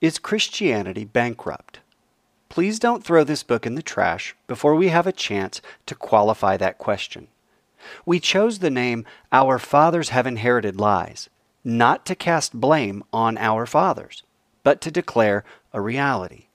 Is Christianity bankrupt? Please don't throw this book in the trash before we have a chance to qualify that question. We chose the name Our Fathers Have Inherited Lies, not to cast blame on our fathers, but to declare a reality.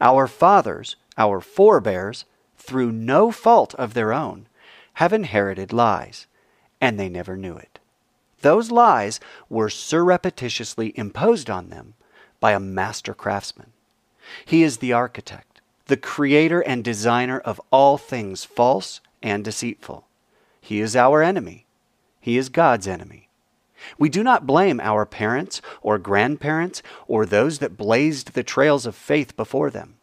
Our fathers, our forebears, through no fault of their own, have inherited lies, and they never knew it. Those lies were surreptitiously imposed on them by a master craftsman. He is the architect, the creator and designer of all things false and deceitful. He is our enemy. He is God's enemy. We do not blame our parents or grandparents or those that blazed the trails of faith before them.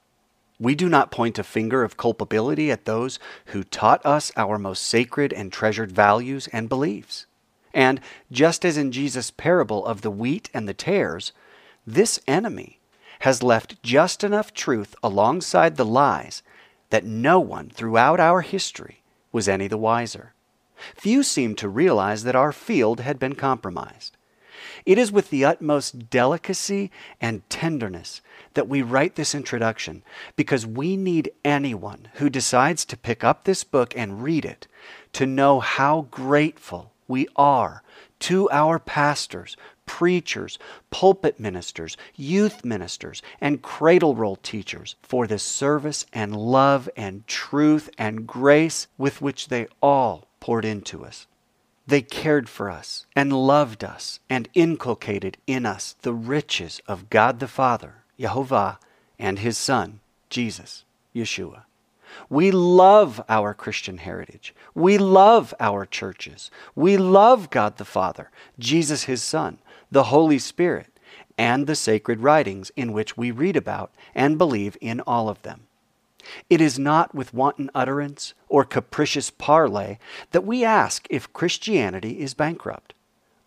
We do not point a finger of culpability at those who taught us our most sacred and treasured values and beliefs. And just as in Jesus' parable of the wheat and the tares, this enemy has left just enough truth alongside the lies that no one throughout our history was any the wiser. Few seem to realize that our field had been compromised. It is with the utmost delicacy and tenderness that we write this introduction because we need anyone who decides to pick up this book and read it to know how grateful we are to our pastors, preachers, pulpit ministers, youth ministers, and cradle roll teachers for the service and love and truth and grace with which they all poured into us. They cared for us and loved us and inculcated in us the riches of God the Father, Jehovah, and His Son, Jesus, Yeshua. We love our Christian heritage. We love our churches. We love God the Father, Jesus His Son, the Holy Spirit, and the sacred writings in which we read about and believe in all of them. It is not with wanton utterance or capricious parley that we ask if Christianity is bankrupt.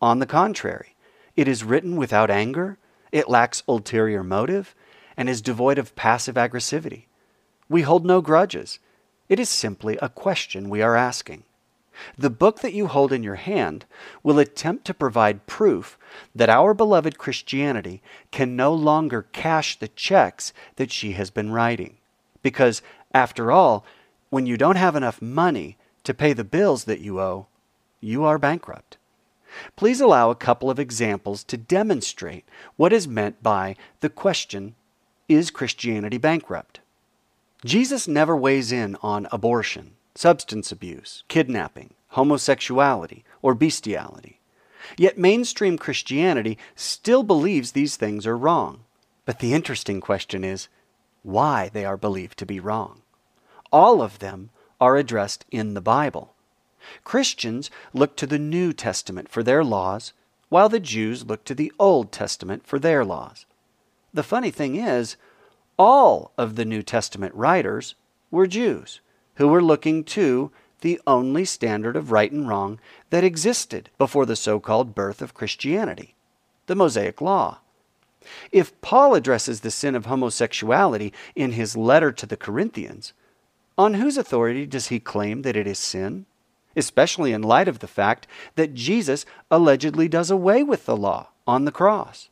On the contrary, it is written without anger, it lacks ulterior motive, and is devoid of passive aggressivity. We hold no grudges. It is simply a question we are asking. The book that you hold in your hand will attempt to provide proof that our beloved Christianity can no longer cash the checks that she has been writing. Because, after all, when you don't have enough money to pay the bills that you owe, you are bankrupt. Please allow a couple of examples to demonstrate what is meant by the question Is Christianity bankrupt? Jesus never weighs in on abortion, substance abuse, kidnapping, homosexuality, or bestiality. Yet mainstream Christianity still believes these things are wrong. But the interesting question is why they are believed to be wrong. All of them are addressed in the Bible. Christians look to the New Testament for their laws, while the Jews look to the Old Testament for their laws. The funny thing is, all of the New Testament writers were Jews who were looking to the only standard of right and wrong that existed before the so called birth of Christianity the Mosaic Law. If Paul addresses the sin of homosexuality in his letter to the Corinthians, on whose authority does he claim that it is sin? Especially in light of the fact that Jesus allegedly does away with the law on the cross.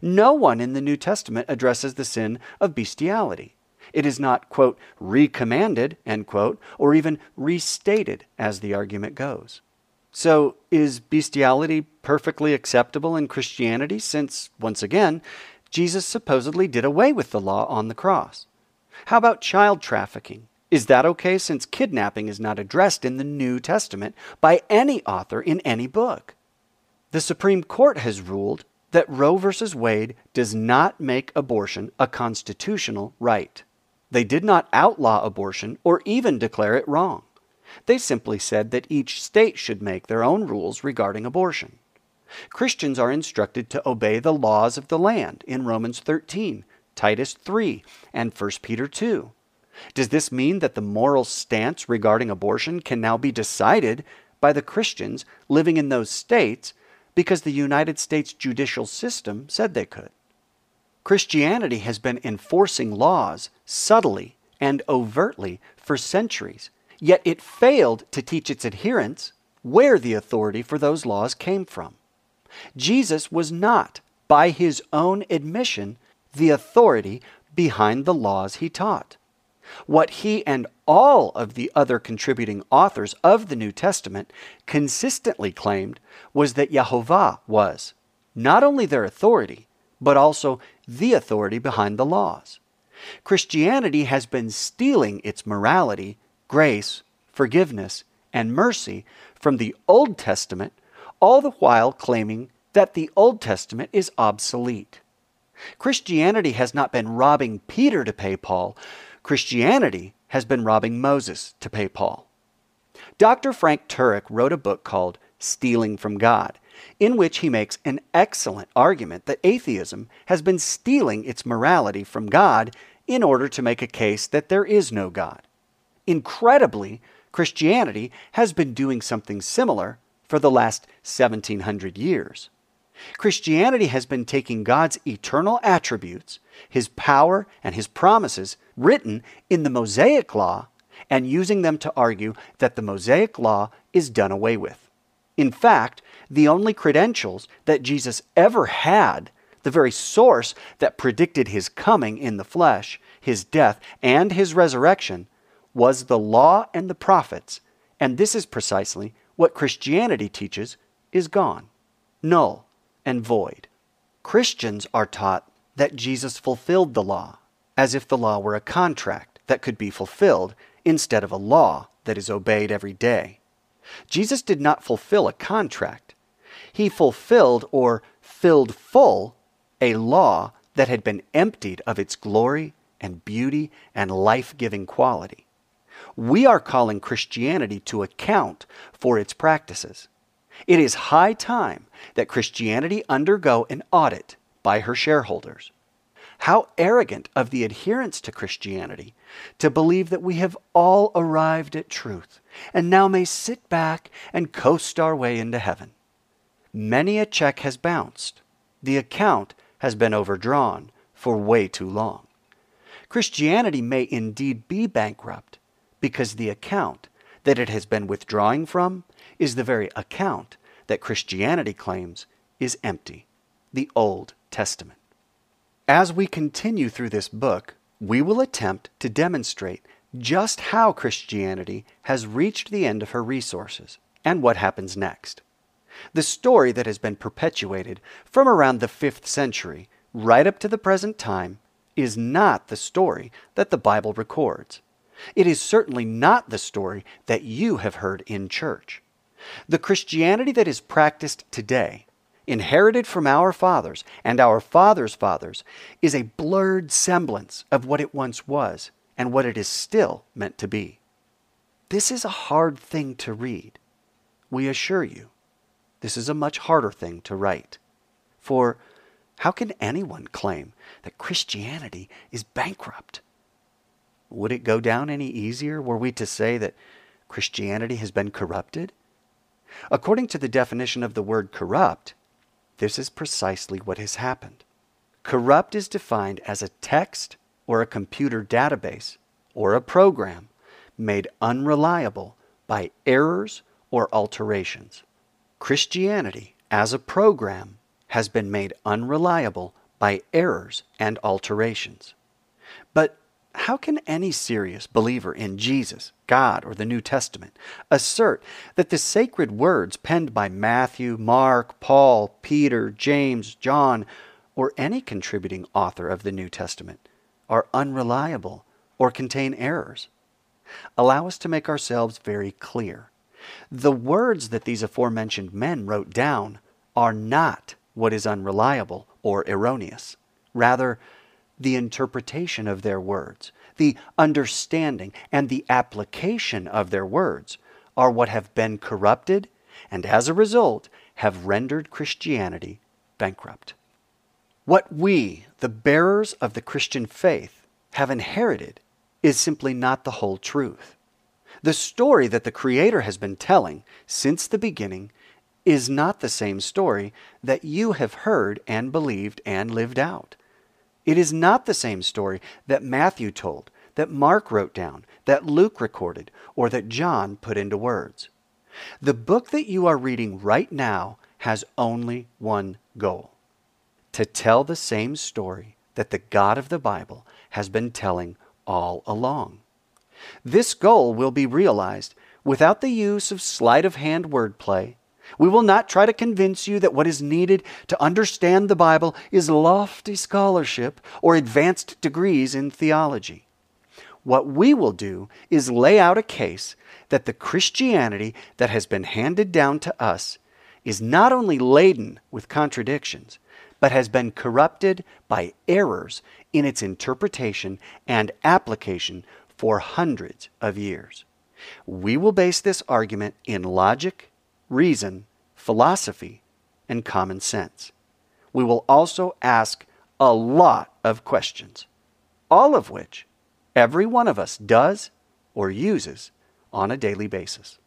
No one in the New Testament addresses the sin of bestiality. It is not, quote, recommanded, end quote, or even restated, as the argument goes. So, is bestiality perfectly acceptable in Christianity since, once again, Jesus supposedly did away with the law on the cross? How about child trafficking? Is that okay since kidnapping is not addressed in the New Testament by any author in any book? The Supreme Court has ruled that Roe v. Wade does not make abortion a constitutional right. They did not outlaw abortion or even declare it wrong. They simply said that each state should make their own rules regarding abortion. Christians are instructed to obey the laws of the land in Romans 13, Titus 3, and 1 Peter 2. Does this mean that the moral stance regarding abortion can now be decided by the Christians living in those states because the United States judicial system said they could? Christianity has been enforcing laws subtly and overtly for centuries Yet it failed to teach its adherents where the authority for those laws came from. Jesus was not, by his own admission, the authority behind the laws he taught. What he and all of the other contributing authors of the New Testament consistently claimed was that Yahovah was not only their authority, but also the authority behind the laws. Christianity has been stealing its morality, grace, forgiveness, and mercy from the Old Testament, all the while claiming that the Old Testament is obsolete. Christianity has not been robbing Peter to pay Paul, Christianity has been robbing Moses to pay Paul. Dr. Frank Turek wrote a book called Stealing from God, in which he makes an excellent argument that atheism has been stealing its morality from God in order to make a case that there is no God. Incredibly, Christianity has been doing something similar for the last 1700 years. Christianity has been taking God's eternal attributes, his power, and his promises written in the Mosaic Law and using them to argue that the Mosaic Law is done away with. In fact, the only credentials that Jesus ever had, the very source that predicted his coming in the flesh, his death, and his resurrection, was the law and the prophets. And this is precisely what Christianity teaches is gone, null, and void. Christians are taught that Jesus fulfilled the law, as if the law were a contract that could be fulfilled instead of a law that is obeyed every day. Jesus did not fulfill a contract. He fulfilled or filled full a law that had been emptied of its glory and beauty and life giving quality. We are calling Christianity to account for its practices. It is high time that Christianity undergo an audit by her shareholders. How arrogant of the adherents to Christianity to believe that we have all arrived at truth and now may sit back and coast our way into heaven. Many a check has bounced. The account has been overdrawn for way too long. Christianity may indeed be bankrupt because the account that it has been withdrawing from is the very account that Christianity claims is empty the Old Testament. As we continue through this book, we will attempt to demonstrate just how Christianity has reached the end of her resources and what happens next. The story that has been perpetuated from around the 5th century right up to the present time is not the story that the Bible records. It is certainly not the story that you have heard in church. The Christianity that is practiced today, inherited from our fathers and our fathers' fathers, is a blurred semblance of what it once was and what it is still meant to be. This is a hard thing to read. We assure you, this is a much harder thing to write. For how can anyone claim that Christianity is bankrupt? Would it go down any easier were we to say that Christianity has been corrupted? According to the definition of the word corrupt, this is precisely what has happened. Corrupt is defined as a text or a computer database or a program made unreliable by errors or alterations. Christianity, as a program, has been made unreliable by errors and alterations. But how can any serious believer in Jesus, God, or the New Testament assert that the sacred words penned by Matthew, Mark, Paul, Peter, James, John, or any contributing author of the New Testament are unreliable or contain errors? Allow us to make ourselves very clear. The words that these aforementioned men wrote down are not what is unreliable or erroneous. Rather, the interpretation of their words, the understanding, and the application of their words are what have been corrupted and as a result have rendered Christianity bankrupt. What we, the bearers of the Christian faith, have inherited is simply not the whole truth. The story that the Creator has been telling since the beginning is not the same story that you have heard and believed and lived out. It is not the same story that Matthew told, that Mark wrote down, that Luke recorded, or that John put into words. The book that you are reading right now has only one goal to tell the same story that the God of the Bible has been telling all along. This goal will be realized without the use of sleight of hand wordplay. We will not try to convince you that what is needed to understand the Bible is lofty scholarship or advanced degrees in theology. What we will do is lay out a case that the Christianity that has been handed down to us is not only laden with contradictions, but has been corrupted by errors in its interpretation and application for hundreds of years. We will base this argument in logic, reason, philosophy, and common sense. We will also ask a lot of questions, all of which every one of us does or uses on a daily basis.